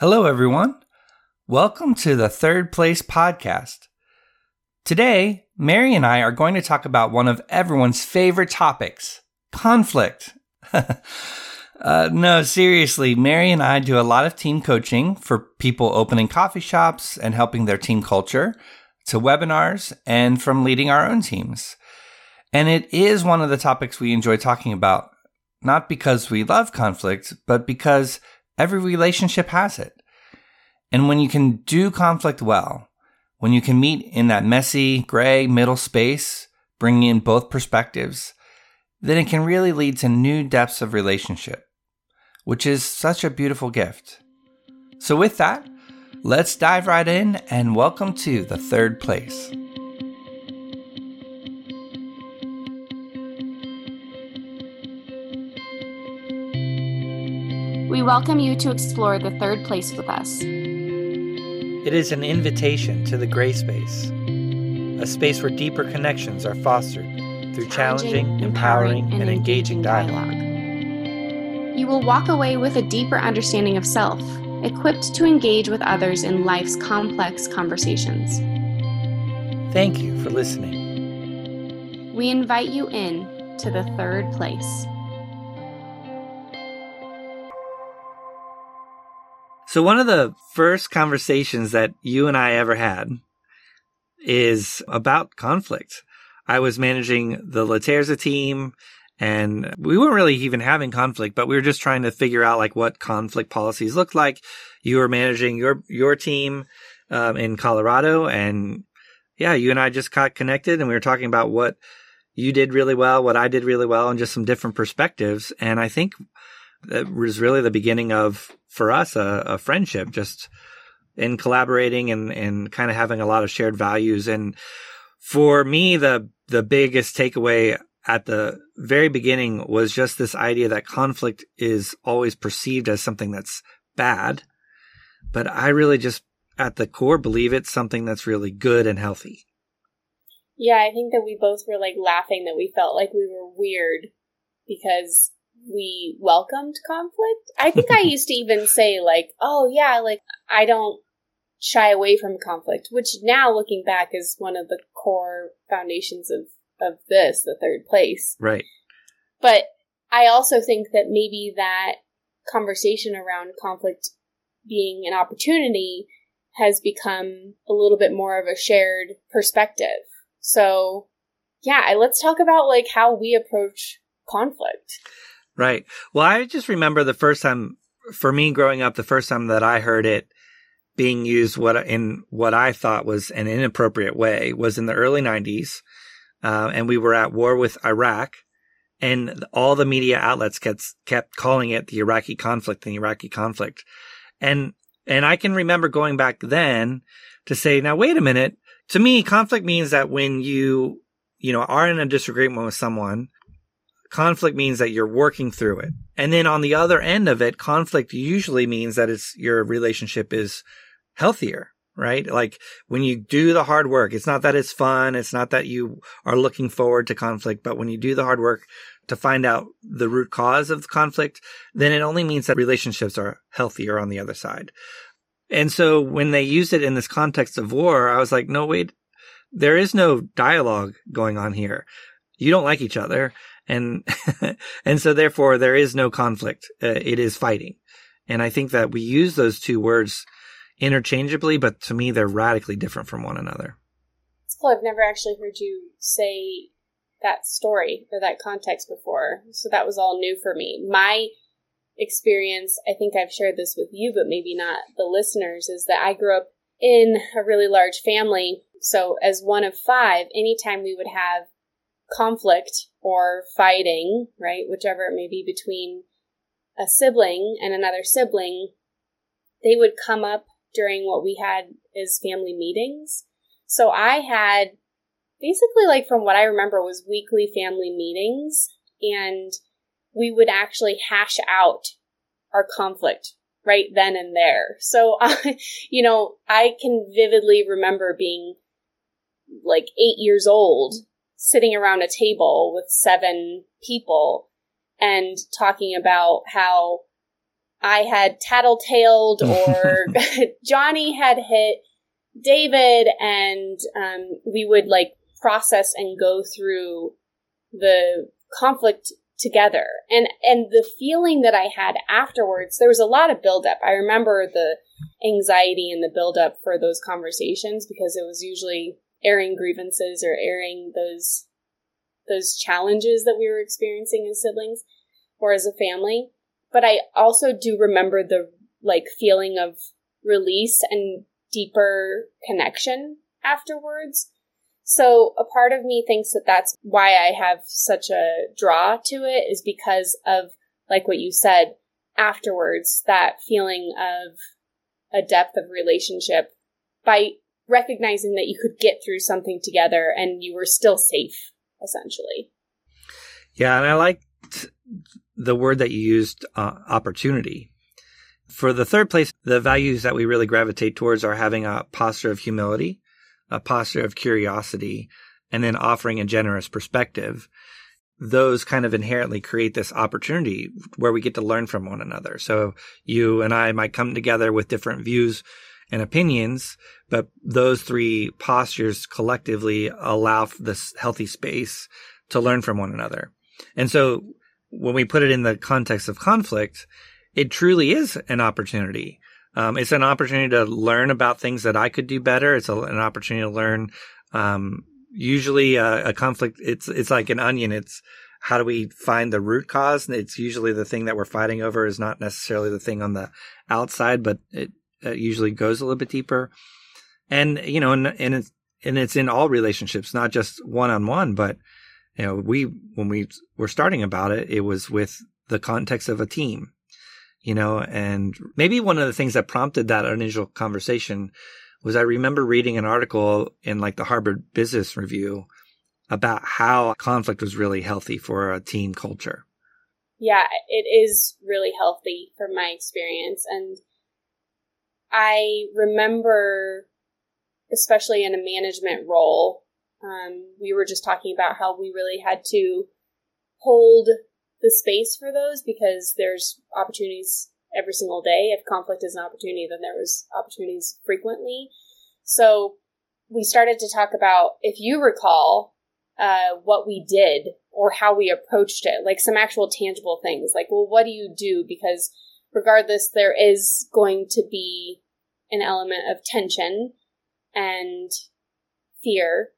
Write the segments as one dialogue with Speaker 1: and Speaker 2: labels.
Speaker 1: Hello, everyone. Welcome to the Third Place Podcast. Today, Mary and I are going to talk about one of everyone's favorite topics conflict. uh, no, seriously, Mary and I do a lot of team coaching for people opening coffee shops and helping their team culture, to webinars, and from leading our own teams. And it is one of the topics we enjoy talking about, not because we love conflict, but because Every relationship has it. And when you can do conflict well, when you can meet in that messy, gray middle space, bringing in both perspectives, then it can really lead to new depths of relationship, which is such a beautiful gift. So, with that, let's dive right in and welcome to the third place.
Speaker 2: We welcome you to explore the third place with us.
Speaker 1: It is an invitation to the gray space, a space where deeper connections are fostered through challenging, empowering, and, engaging dialogue.
Speaker 2: You will walk away with a deeper understanding of self, equipped to engage with others in life's complex conversations.
Speaker 1: Thank you for listening.
Speaker 2: We invite you in to the third place.
Speaker 1: So one of the first conversations that you and I ever had is about conflict. I was managing the Laterza team and we weren't really even having conflict, but we were just trying to figure out like what conflict policies looked like. You were managing your, your team, um, in Colorado and yeah, you and I just got connected and we were talking about what you did really well, what I did really well and just some different perspectives. And I think that was really the beginning of for us a, a friendship just in collaborating and and kind of having a lot of shared values. And for me the the biggest takeaway at the very beginning was just this idea that conflict is always perceived as something that's bad but i really just at the core believe it's something that's really good and healthy.
Speaker 3: Yeah i think that we both were like laughing that we felt like we were weird because we welcomed conflict. I think I used to even say like, "Oh yeah, like I don't shy away from conflict," which now looking back is one of the core foundations of of this, the third place.
Speaker 1: Right.
Speaker 3: But I also think that maybe that conversation around conflict being an opportunity has become a little bit more of a shared perspective. So, yeah, let's talk about like how we approach conflict.
Speaker 1: Right. Well, I just remember the first time for me growing up, the first time that I heard it being used what in what I thought was an inappropriate way was in the early 90s. Uh, and we were at war with Iraq and all the media outlets kept kept calling it the Iraqi conflict, the Iraqi conflict. And and I can remember going back then to say, now wait a minute. To me, conflict means that when you, you know, are in a disagreement with someone, conflict means that you're working through it. And then on the other end of it, conflict usually means that it's your relationship is healthier, right? Like when you do the hard work, it's not that it's fun. It's not that you are looking forward to conflict, but when you do the hard work to find out the root cause of the conflict, then it only means that relationships are healthier on the other side. And so when they used it in this context of war, I was like, no, wait, there is no dialogue going on here. You don't like each other and and so therefore there is no conflict. Uh, it is fighting, and I think that we use those two words interchangeably, but to me they're radically different from one another.
Speaker 3: It's cool. I've never actually heard you say that story or that context before, so that was all new for me. My experience, I think I've shared this with you, but maybe not the listeners, is that I grew up in a really large family. So, as one of five, anytime we would have conflict or fighting, right, whichever it may be between a sibling and another sibling, they would come up during what we had as family meetings. So I had basically like from what I remember was weekly family meetings and we would actually hash out our conflict right then and there. So I, you know, I can vividly remember being like eight years old sitting around a table with seven people and talking about how I had tattletaled or Johnny had hit David, and um, we would like process and go through the conflict together. And and the feeling that I had afterwards, there was a lot of buildup. I remember the anxiety and the buildup for those conversations because it was usually airing grievances or airing those those challenges that we were experiencing as siblings or as a family. But I also do remember the like feeling of release and deeper connection afterwards. So a part of me thinks that that's why I have such a draw to it is because of like what you said afterwards, that feeling of a depth of relationship by recognizing that you could get through something together and you were still safe essentially.
Speaker 1: Yeah, and I liked the word that you used, uh, opportunity. For the third place, the values that we really gravitate towards are having a posture of humility, a posture of curiosity, and then offering a generous perspective. Those kind of inherently create this opportunity where we get to learn from one another. So you and I might come together with different views and opinions, but those three postures collectively allow this healthy space to learn from one another. And so when we put it in the context of conflict, it truly is an opportunity. Um, it's an opportunity to learn about things that I could do better. It's a, an opportunity to learn. Um, usually a, a, conflict, it's, it's like an onion. It's how do we find the root cause? And it's usually the thing that we're fighting over is not necessarily the thing on the outside, but it, it usually goes a little bit deeper. And, you know, and, and it's, and it's in all relationships, not just one on one, but, you know, we, when we were starting about it, it was with the context of a team, you know, and maybe one of the things that prompted that initial conversation was I remember reading an article in like the Harvard Business Review about how conflict was really healthy for a team culture.
Speaker 3: Yeah, it is really healthy from my experience. And I remember, especially in a management role, um, we were just talking about how we really had to hold the space for those because there's opportunities every single day. If conflict is an opportunity, then there was opportunities frequently. So we started to talk about, if you recall, uh, what we did or how we approached it, like some actual tangible things. Like, well, what do you do? Because regardless, there is going to be an element of tension and fear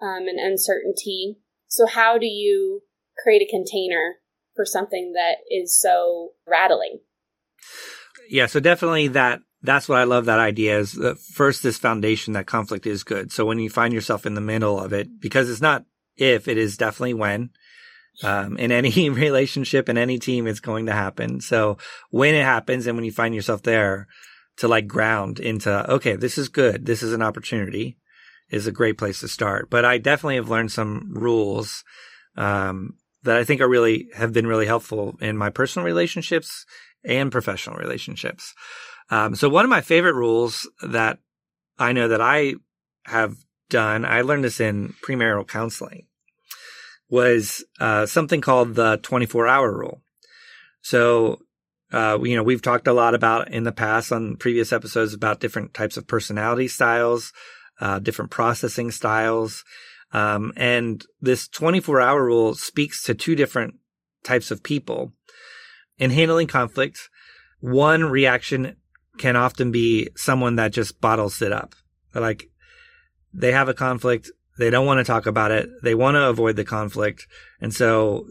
Speaker 3: um, and uncertainty. So, how do you create a container for something that is so rattling?
Speaker 1: Yeah, so definitely that. That's what I love. That idea is first this foundation that conflict is good. So when you find yourself in the middle of it, because it's not if, it is definitely when. Um, in any relationship, in any team, it's going to happen. So when it happens and when you find yourself there, to like ground into, okay, this is good. This is an opportunity is a great place to start. But I definitely have learned some rules um, that I think are really have been really helpful in my personal relationships and professional relationships. Um, so one of my favorite rules that I know that I have done, I learned this in premarital counseling, was uh, something called the 24 hour rule. So, uh, you know, we've talked a lot about in the past on previous episodes about different types of personality styles, uh, different processing styles. Um, and this 24 hour rule speaks to two different types of people. In handling conflict, one reaction can often be someone that just bottles it up. like, they have a conflict. They don't want to talk about it. They want to avoid the conflict. And so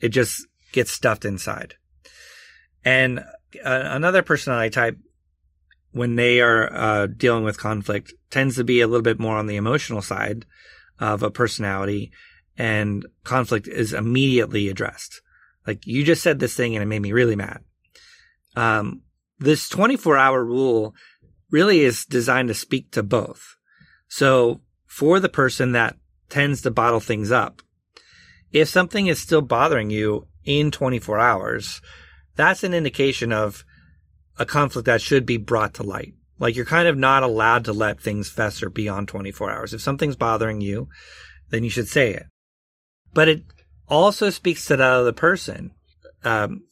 Speaker 1: it just gets stuffed inside. And uh, another personality type when they are uh, dealing with conflict tends to be a little bit more on the emotional side of a personality and conflict is immediately addressed. Like you just said this thing and it made me really mad. Um, this 24 hour rule really is designed to speak to both. So for the person that tends to bottle things up, if something is still bothering you in 24 hours, that's an indication of a conflict that should be brought to light. Like you're kind of not allowed to let things fester beyond 24 hours. If something's bothering you, then you should say it. But it also speaks to that other person. Um,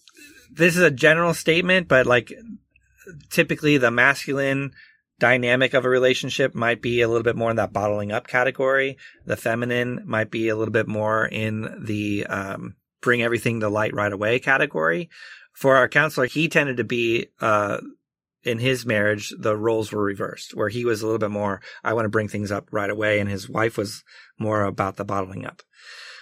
Speaker 1: this is a general statement, but like typically the masculine dynamic of a relationship might be a little bit more in that bottling up category. The feminine might be a little bit more in the um, bring everything to light right away category. For our counselor, he tended to be uh, in his marriage, the roles were reversed, where he was a little bit more, I want to bring things up right away, and his wife was more about the bottling up.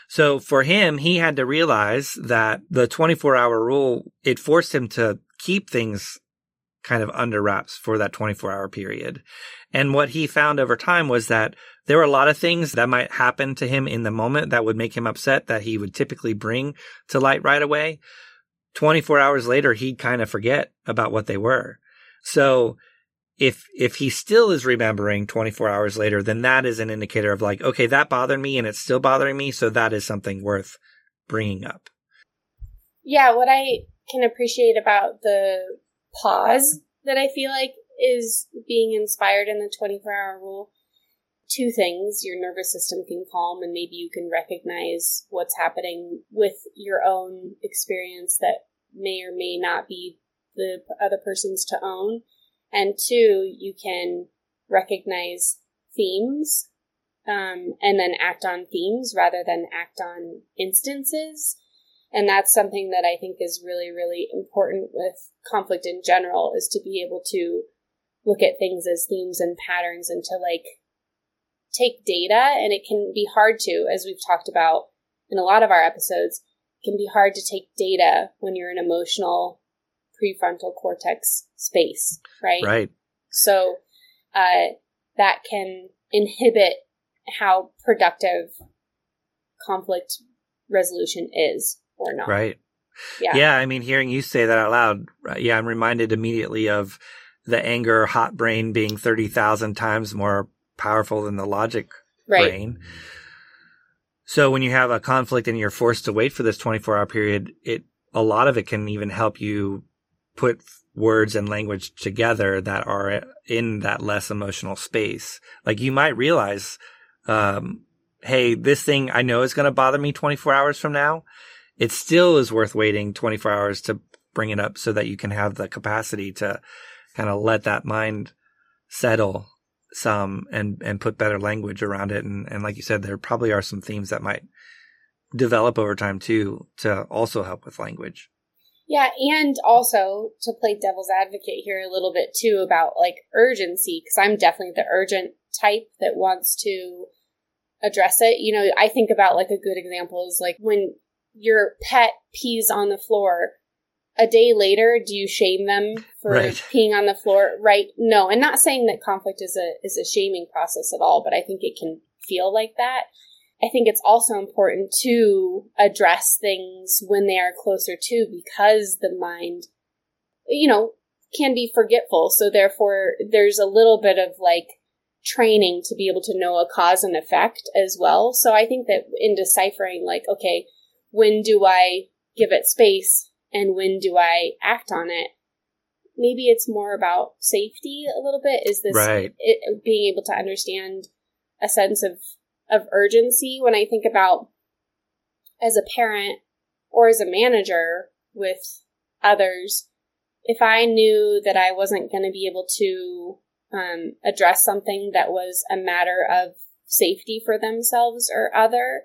Speaker 1: So for him, he had to realize that the 24 hour rule, it forced him to keep things kind of under wraps for that 24 hour period. And what he found over time was that there were a lot of things that might happen to him in the moment that would make him upset that he would typically bring to light right away. 24 hours later, he'd kind of forget about what they were. So if, if he still is remembering 24 hours later, then that is an indicator of like, okay, that bothered me and it's still bothering me. So that is something worth bringing up.
Speaker 3: Yeah. What I can appreciate about the pause that I feel like is being inspired in the 24 hour rule. Two things your nervous system can calm, and maybe you can recognize what's happening with your own experience that may or may not be the other person's to own. And two, you can recognize themes um, and then act on themes rather than act on instances. And that's something that I think is really, really important with conflict in general is to be able to look at things as themes and patterns and to like take data. And it can be hard to, as we've talked about in a lot of our episodes, it can be hard to take data when you're in emotional prefrontal cortex space, right?
Speaker 1: Right.
Speaker 3: So uh, that can inhibit how productive conflict resolution is or not.
Speaker 1: Right. Yeah. Yeah. I mean, hearing you say that out loud, yeah, I'm reminded immediately of the anger hot brain being 30,000 times more powerful than the logic right. brain. So when you have a conflict and you're forced to wait for this 24 hour period, it, a lot of it can even help you put words and language together that are in that less emotional space. Like you might realize, um, Hey, this thing I know is going to bother me 24 hours from now it still is worth waiting 24 hours to bring it up so that you can have the capacity to kind of let that mind settle some and and put better language around it. And and like you said there probably are some themes that might develop over time too to also help with language.
Speaker 3: Yeah and also to play devil's advocate here a little bit too about like urgency because i'm definitely the urgent type that wants to address it. You know i think about like a good example is like when your pet pees on the floor. A day later do you shame them for right. peeing on the floor? Right? No and not saying that conflict is a is a shaming process at all but i think it can feel like that. I think it's also important to address things when they are closer to because the mind you know can be forgetful. So therefore there's a little bit of like training to be able to know a cause and effect as well. So i think that in deciphering like okay when do I give it space and when do I act on it? Maybe it's more about safety a little bit. Is this
Speaker 1: right.
Speaker 3: it, being able to understand a sense of, of urgency when I think about as a parent or as a manager with others, if I knew that I wasn't going to be able to um, address something that was a matter of safety for themselves or other,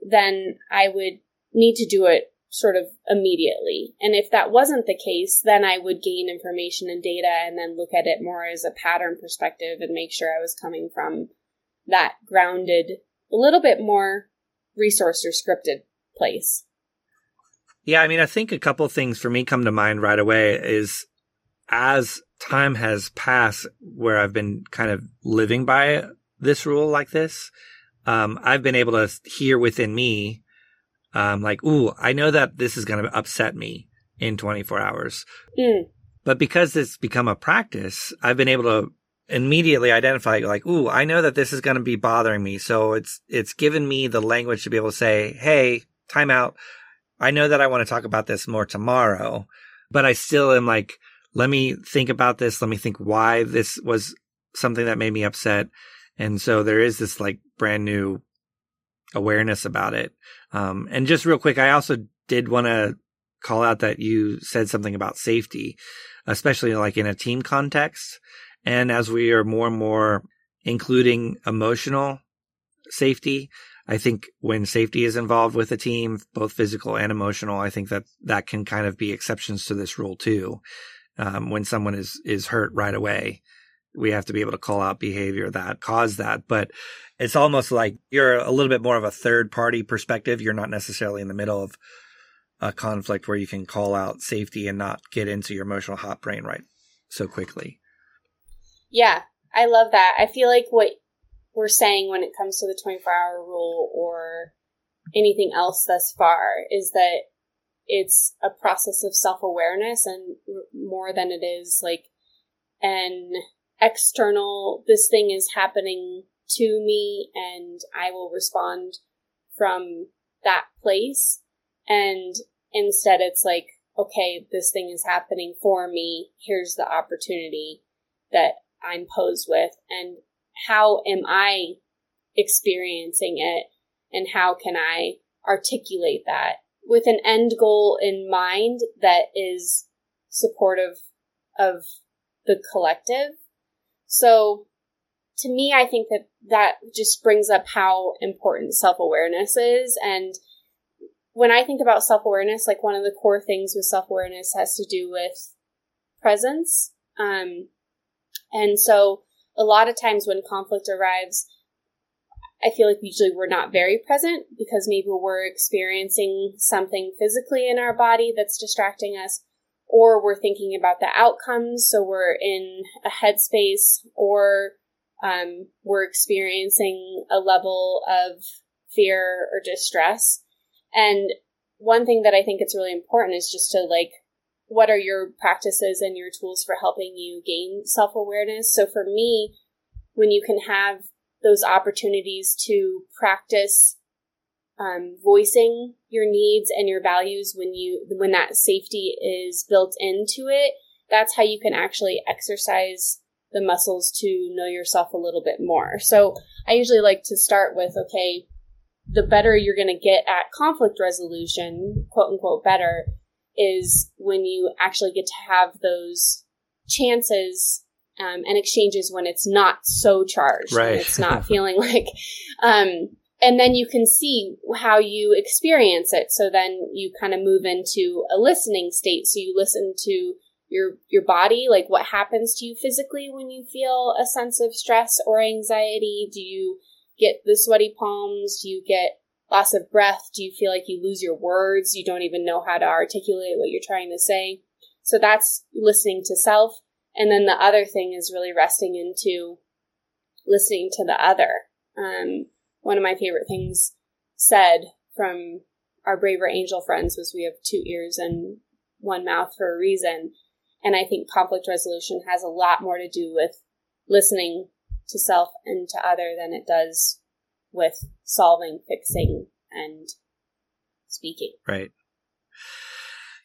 Speaker 3: then I would need to do it sort of immediately. And if that wasn't the case, then I would gain information and data and then look at it more as a pattern perspective and make sure I was coming from that grounded, a little bit more resource or scripted place.
Speaker 1: Yeah, I mean, I think a couple things for me come to mind right away is as time has passed where I've been kind of living by this rule like this, um, I've been able to hear within me um, like, ooh, I know that this is going to upset me in 24 hours. Mm. But because it's become a practice, I've been able to immediately identify like, ooh, I know that this is going to be bothering me. So it's, it's given me the language to be able to say, Hey, time out. I know that I want to talk about this more tomorrow, but I still am like, let me think about this. Let me think why this was something that made me upset. And so there is this like brand new awareness about it. Um, and just real quick, I also did want to call out that you said something about safety, especially like in a team context. And as we are more and more including emotional safety, I think when safety is involved with a team, both physical and emotional, I think that that can kind of be exceptions to this rule too. Um, when someone is, is hurt right away, we have to be able to call out behavior that caused that. But it's almost like you're a little bit more of a third party perspective. You're not necessarily in the middle of a conflict where you can call out safety and not get into your emotional hot brain right so quickly.
Speaker 3: Yeah, I love that. I feel like what we're saying when it comes to the 24 hour rule or anything else thus far is that it's a process of self awareness and more than it is like an external, this thing is happening to me and I will respond from that place. And instead it's like, okay, this thing is happening for me. Here's the opportunity that I'm posed with and how am I experiencing it and how can I articulate that with an end goal in mind that is supportive of the collective. So to me, I think that that just brings up how important self awareness is. And when I think about self awareness, like one of the core things with self awareness has to do with presence. Um, and so a lot of times when conflict arrives, I feel like usually we're not very present because maybe we're experiencing something physically in our body that's distracting us, or we're thinking about the outcomes, so we're in a headspace, or um, we're experiencing a level of fear or distress. And one thing that I think it's really important is just to like what are your practices and your tools for helping you gain self awareness? So for me, when you can have those opportunities to practice um, voicing your needs and your values when you when that safety is built into it, that's how you can actually exercise the muscles to know yourself a little bit more. So I usually like to start with okay, the better you're going to get at conflict resolution, quote unquote, better is when you actually get to have those chances um, and exchanges when it's not so charged.
Speaker 1: Right.
Speaker 3: it's not feeling like, um, and then you can see how you experience it. So then you kind of move into a listening state. So you listen to your your body, like what happens to you physically when you feel a sense of stress or anxiety. Do you get the sweaty palms? Do you get loss of breath? Do you feel like you lose your words? You don't even know how to articulate what you're trying to say? So that's listening to self. And then the other thing is really resting into listening to the other. Um, one of my favorite things said from our braver angel friends was we have two ears and one mouth for a reason. And I think conflict resolution has a lot more to do with listening to self and to other than it does with solving, fixing, and speaking.
Speaker 1: Right.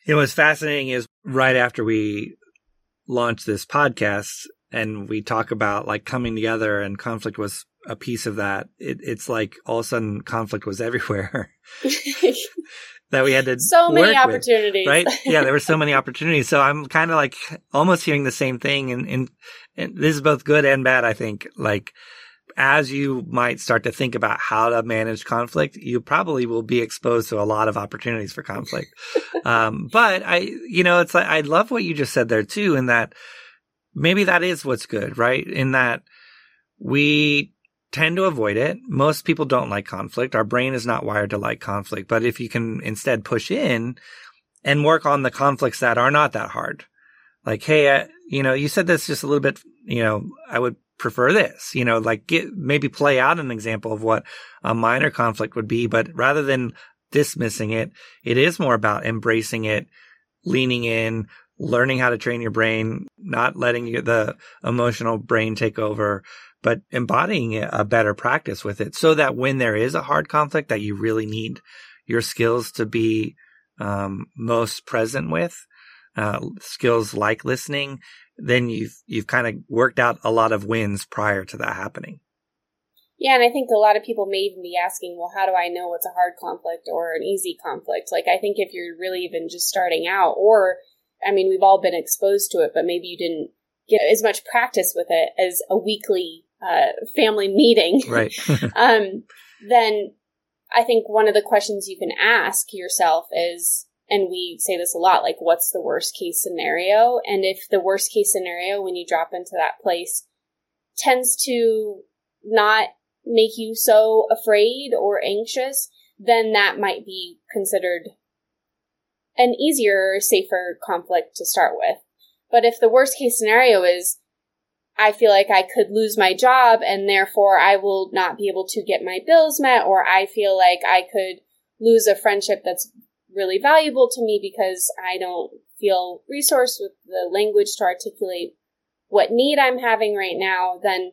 Speaker 1: You know, what's fascinating is right after we launched this podcast and we talk about like coming together and conflict was a piece of that. It, it's like all of a sudden conflict was everywhere that we had to
Speaker 3: so many
Speaker 1: with,
Speaker 3: opportunities,
Speaker 1: right? Yeah, there were so many opportunities. So I'm kind of like almost hearing the same thing, and, and and this is both good and bad. I think like as you might start to think about how to manage conflict, you probably will be exposed to a lot of opportunities for conflict. um, but I, you know, it's like, I love what you just said there too, in that maybe that is what's good, right? In that we tend to avoid it. Most people don't like conflict. Our brain is not wired to like conflict. But if you can instead push in and work on the conflicts that are not that hard, like, hey, uh, you know, you said this just a little bit, you know, I would prefer this, you know, like get, maybe play out an example of what a minor conflict would be, but rather than dismissing it, it is more about embracing it, leaning in, learning how to train your brain, not letting the emotional brain take over, but embodying a better practice with it so that when there is a hard conflict that you really need your skills to be um, most present with, uh, skills like listening, then you've you've kind of worked out a lot of wins prior to that happening.
Speaker 3: Yeah, and I think a lot of people may even be asking, well, how do I know what's a hard conflict or an easy conflict? Like, I think if you're really even just starting out, or, I mean, we've all been exposed to it, but maybe you didn't get as much practice with it as a weekly uh, family meeting.
Speaker 1: Right.
Speaker 3: um, then I think one of the questions you can ask yourself is, and we say this a lot, like, what's the worst case scenario? And if the worst case scenario, when you drop into that place, tends to not make you so afraid or anxious, then that might be considered an easier, safer conflict to start with. But if the worst case scenario is, I feel like I could lose my job and therefore I will not be able to get my bills met, or I feel like I could lose a friendship that's really valuable to me because I don't feel resourced with the language to articulate what need I'm having right now, then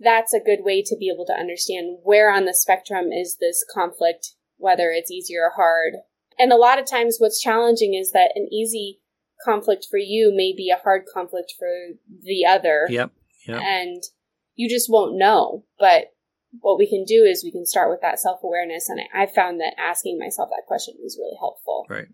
Speaker 3: that's a good way to be able to understand where on the spectrum is this conflict, whether it's easy or hard. And a lot of times what's challenging is that an easy conflict for you may be a hard conflict for the other.
Speaker 1: Yep. Yep.
Speaker 3: And you just won't know. But what we can do is we can start with that self awareness. And I, I found that asking myself that question was really helpful.
Speaker 1: Right.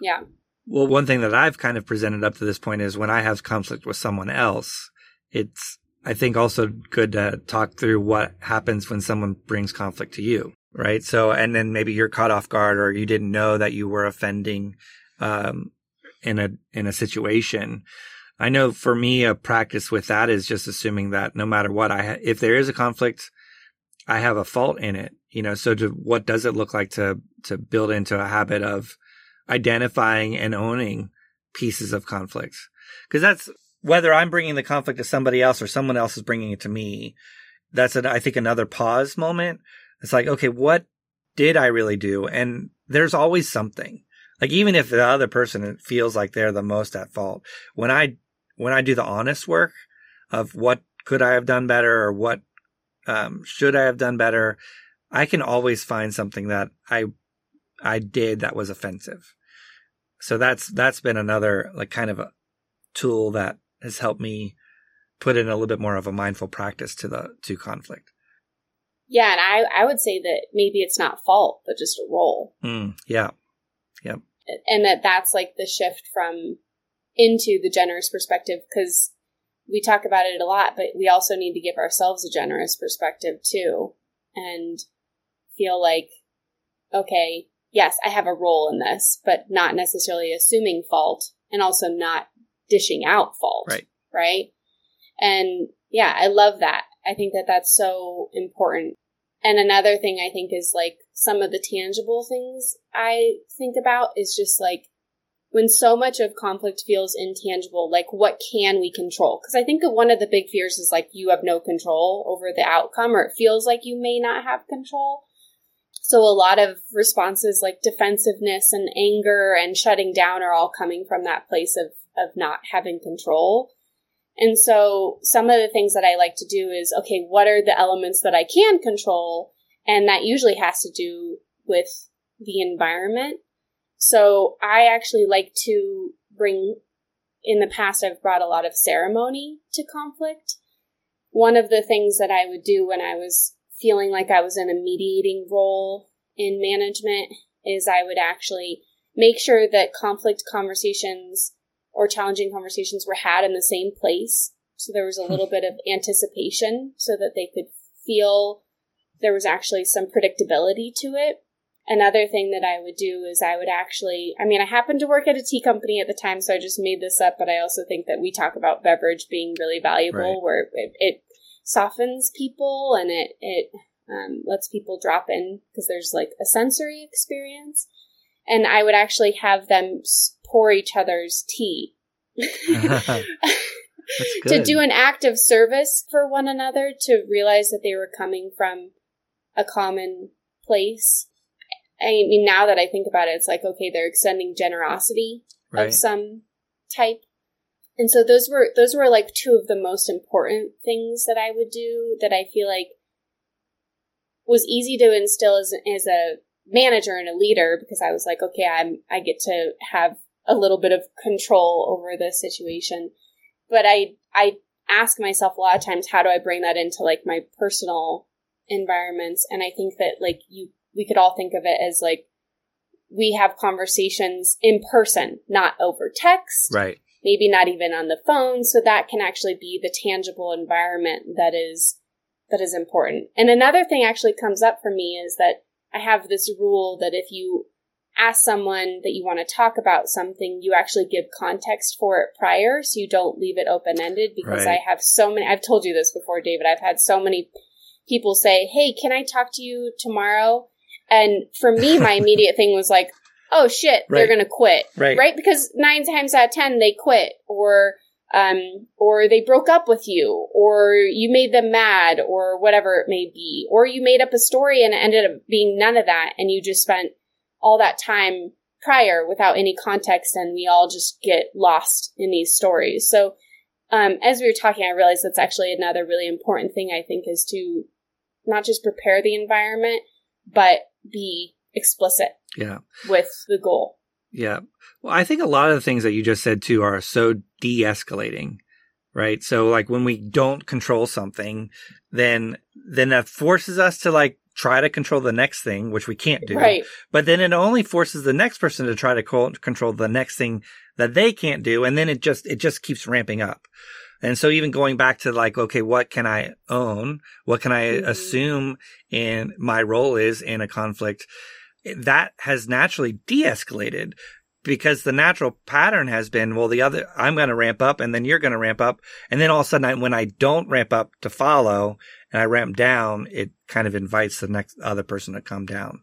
Speaker 3: Yeah.
Speaker 1: Well, one thing that I've kind of presented up to this point is when I have conflict with someone else, it's, I think also good to talk through what happens when someone brings conflict to you. Right. So, and then maybe you're caught off guard or you didn't know that you were offending, um, in a, in a situation. I know for me, a practice with that is just assuming that no matter what I, ha- if there is a conflict, I have a fault in it, you know, so to, what does it look like to, to build into a habit of identifying and owning pieces of conflict? Cause that's whether I'm bringing the conflict to somebody else or someone else is bringing it to me. That's, an, I think, another pause moment. It's like, okay, what did I really do? And there's always something. Like even if the other person feels like they're the most at fault, when I when I do the honest work of what could I have done better or what um, should I have done better, I can always find something that I I did that was offensive. So that's that's been another like kind of a tool that has helped me put in a little bit more of a mindful practice to the to conflict.
Speaker 3: Yeah, and I I would say that maybe it's not fault, but just a role.
Speaker 1: Mm, yeah. Yep.
Speaker 3: And that that's like the shift from into the generous perspective because we talk about it a lot, but we also need to give ourselves a generous perspective too and feel like, okay, yes, I have a role in this, but not necessarily assuming fault and also not dishing out fault.
Speaker 1: Right.
Speaker 3: Right. And yeah, I love that. I think that that's so important. And another thing I think is like some of the tangible things I think about is just like when so much of conflict feels intangible, like what can we control? Because I think that one of the big fears is like you have no control over the outcome, or it feels like you may not have control. So a lot of responses like defensiveness and anger and shutting down are all coming from that place of, of not having control. And so some of the things that I like to do is, okay, what are the elements that I can control? And that usually has to do with the environment. So I actually like to bring, in the past, I've brought a lot of ceremony to conflict. One of the things that I would do when I was feeling like I was in a mediating role in management is I would actually make sure that conflict conversations or challenging conversations were had in the same place. So there was a little bit of anticipation so that they could feel there was actually some predictability to it. Another thing that I would do is I would actually, I mean, I happened to work at a tea company at the time, so I just made this up, but I also think that we talk about beverage being really valuable,
Speaker 1: Right.
Speaker 3: where it, it softens people and it, it um, lets people drop in because there's like a sensory experience. And I would actually have them pour each other's tea. To do an act of service for one another to realize that they were coming from a common place. I mean, now that I think about it, it's like, okay, they're extending generosity of some type. And so those were, those were like two of the most important things that I would do that I feel like was easy to instill as, as a manager and a leader because I was like, okay, I'm, I get to have a little bit of control over the situation but I I ask myself a lot of times, how do I bring that into like my personal environments? And I think that like you, we could all think of it as like we have conversations in person, not over text.
Speaker 1: Right.
Speaker 3: Maybe not even on the phone. So that can actually be the tangible environment that is, that is important. And another thing actually comes up for me is that I have this rule that if you ask someone that you want to talk about something, you actually give context for it prior so you don't leave it open ended because
Speaker 1: Right.
Speaker 3: I have so many, I've told you this before, David. I've had so many people say, Hey, can I talk to you tomorrow? And for me, my immediate thing was like, Oh shit, they're going to quit.
Speaker 1: Right.
Speaker 3: Right? Because nine times out of 10, they quit or, um, or they broke up with you, or you made them mad, or whatever it may be, or you made up a story and it ended up being none of that, and you just spent all that time prior without any context, and we all just get lost in these stories. So, um, as we were talking, I realized that's actually another really important thing. I think is to not just prepare the environment, but be explicit
Speaker 1: Yeah.
Speaker 3: with the goal.
Speaker 1: Yeah. Well, I think a lot of the things that you just said too are so de escalating, right? So like when we don't control something, then, then that forces us to like try to control the next thing, which we can't do.
Speaker 3: Right.
Speaker 1: But then it only forces the next person to try to control the next thing that they can't do. And then it just, it just keeps ramping up. And so even going back to like, okay, what can I own? What can I
Speaker 3: Mhm.
Speaker 1: assume in my role is in a conflict? That has naturally de-escalated because the natural pattern has been, well, the other, I'm going to ramp up and then you're going to ramp up. And then all of a sudden, I, when I don't ramp up to follow and I ramp down, it kind of invites the next other person to come down.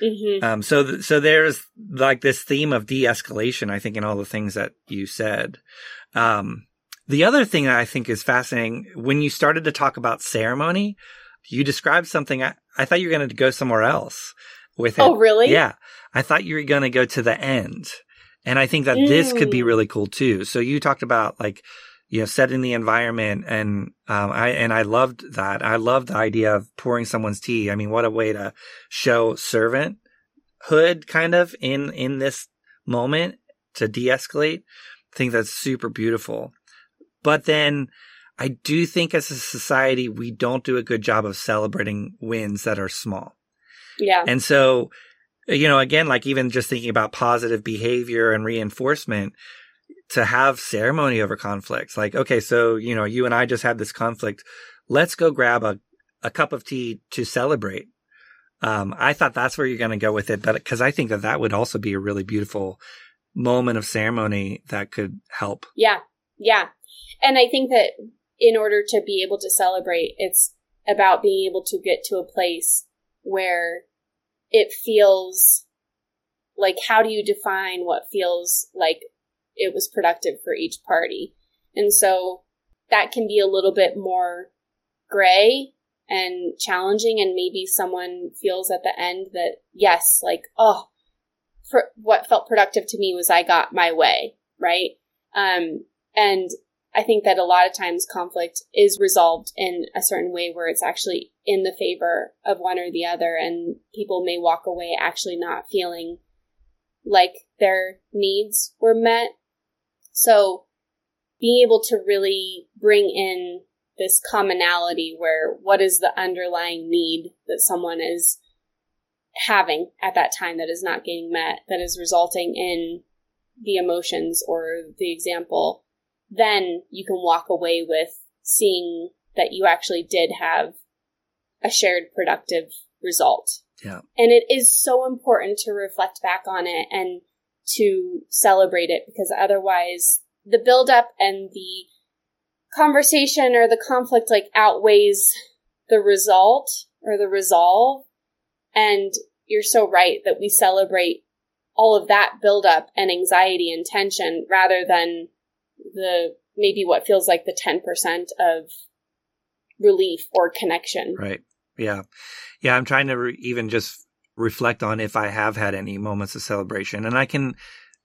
Speaker 3: hmm
Speaker 1: Um, so, th- so there's like this theme of de-escalation, I think, in all the things that you said. Um, the other thing that I think is fascinating, when you started to talk about ceremony, you described something, I, I thought you were going to go somewhere else with it.
Speaker 3: Oh, really?
Speaker 1: Yeah. I thought you were going to go to the end. And I think that this could be
Speaker 3: Mm.
Speaker 1: really cool too. So you talked about like, you know, setting the environment and, um, I, and I loved that. I loved the idea of pouring someone's tea. I mean, what a way to show servanthood kind of in, in this moment to de-escalate. I think that's super beautiful. But then I do think as a society, we don't do a good job of celebrating wins that are small.
Speaker 3: Yeah.
Speaker 1: And so, you know, again, like even just thinking about positive behavior and reinforcement to have ceremony over conflicts. Like, okay, so, you know, you and I just had this conflict. Let's go grab a, a cup of tea to celebrate. Um, I thought that's where you're going to go with it, but because I think that that would also be a really beautiful moment of ceremony that could help.
Speaker 3: Yeah, yeah. And I think that in order to be able to celebrate, it's about being able to get to a place where it feels like how do you define what feels like it was productive for each party? And so that can be a little bit more gray and challenging and maybe someone feels at the end that yes, like oh, for what felt productive to me was I got my way, right? Um, and I think that a lot of times conflict is resolved in a certain way where it's actually in the favor of one or the other, and people may walk away actually not feeling like their needs were met. So being able to really bring in this commonality where what is the underlying need that someone is having at that time that is not getting met, that is resulting in the emotions or the example, then you can walk away with seeing that you actually did have a shared productive result.
Speaker 1: Yeah.
Speaker 3: And it is so important to reflect back on it and to celebrate it because otherwise the buildup and the conversation or the conflict like outweighs the result or the resolve. And you're so right that we celebrate all of that buildup and anxiety and tension rather than the maybe what feels like the 10% of relief or connection.
Speaker 1: Right. Yeah. Yeah. I'm trying to re- even just reflect on if I have had any moments of celebration and I can,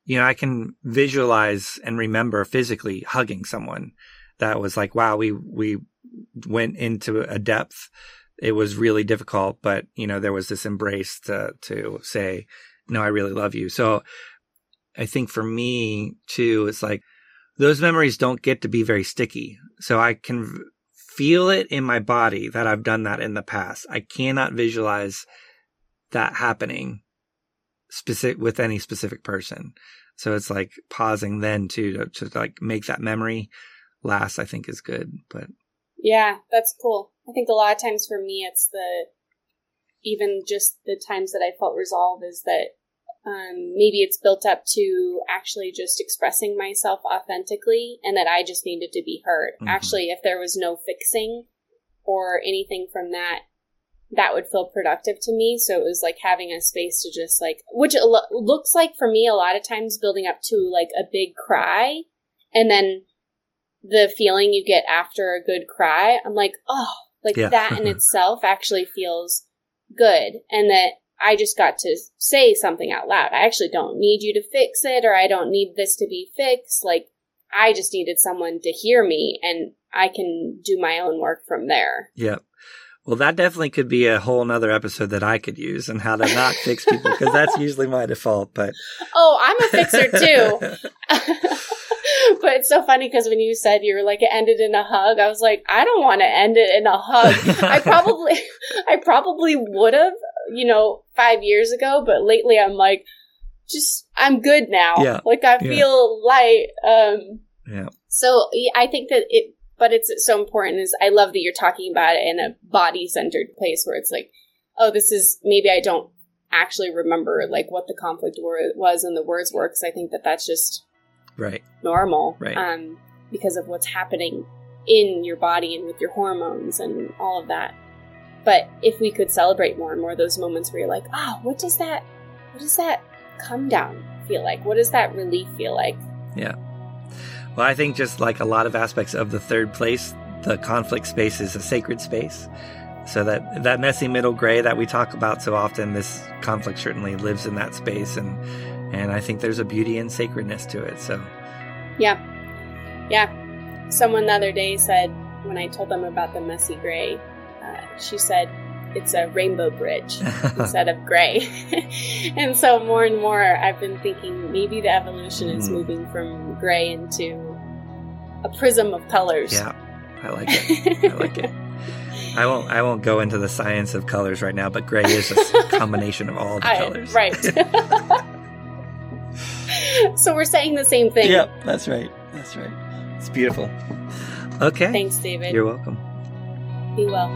Speaker 1: you know, I can visualize and remember physically hugging someone that was like, wow, we, we went into a depth. It was really difficult, but you know, there was this embrace to, to say, no, I really love you. So I think for me too, it's like those memories don't get to be very sticky. So I can feel it in my body that I've done that in the past. I cannot visualize that happening specific with any specific person. So it's like pausing then to, to, to like make that memory last, I think is good. But
Speaker 3: yeah, that's cool. I think a lot of times for me, it's the, even just the times that I felt resolve is that um, maybe it's built up to actually just expressing myself authentically and that I just needed to be heard. Mm-hmm. Actually, if there was no fixing or anything from that, that would feel productive to me. So it was like having a space to just like, which lo- looks like for me a lot of times building up to like a big cry and then the feeling you get after a good cry. I'm like, oh, like yeah. that in mm-hmm. itself actually feels good. And that I just got to say something out loud. I actually don't need you to fix it or I don't need this to be fixed. Like, I just needed someone to hear me and I can do my own work from there.
Speaker 1: Yep. Well, that definitely could be a whole nother episode that I could use and how to not fix people because that's usually my default. But
Speaker 3: oh, I'm a fixer too. but it's so funny because when you said you were like it ended in a hug, I was like, I don't want to end it in a hug. I probably, I probably would have, you know, five years ago, but lately I'm like, just I'm good now.
Speaker 1: Yeah.
Speaker 3: Like I feel yeah. light. Um,
Speaker 1: yeah.
Speaker 3: So I think that it but it's so important is I love that you're talking about it in a body centered place where it's like, oh, this is maybe I don't actually remember like what the conflict was and the words were because I think that that's just
Speaker 1: right
Speaker 3: normal,
Speaker 1: right?
Speaker 3: Um, because of what's happening in your body and with your hormones and all of that. But if we could celebrate more and more those moments where you're like, oh, what does that, what does that come down feel like? What does that relief feel like?
Speaker 1: Yeah. Well, I think just like a lot of aspects of the third place, the conflict space is a sacred space. So that that messy middle gray that we talk about so often, this conflict certainly lives in that space, and and I think there's a beauty and sacredness to it. So,
Speaker 3: yeah, yeah. Someone the other day said when I told them about the messy gray, uh, she said it's a rainbow bridge instead of gray. and so more and more I've been thinking maybe the evolution is mm. moving from gray into a prism of colors.
Speaker 1: Yeah. I like it. I like it. I won't I won't go into the science of colors right now, but gray is a combination of all the I, colors.
Speaker 3: Right. so we're saying the same thing.
Speaker 1: Yep, that's right. That's right. It's beautiful. Okay.
Speaker 3: Thanks, David.
Speaker 1: You're welcome.
Speaker 3: Be well.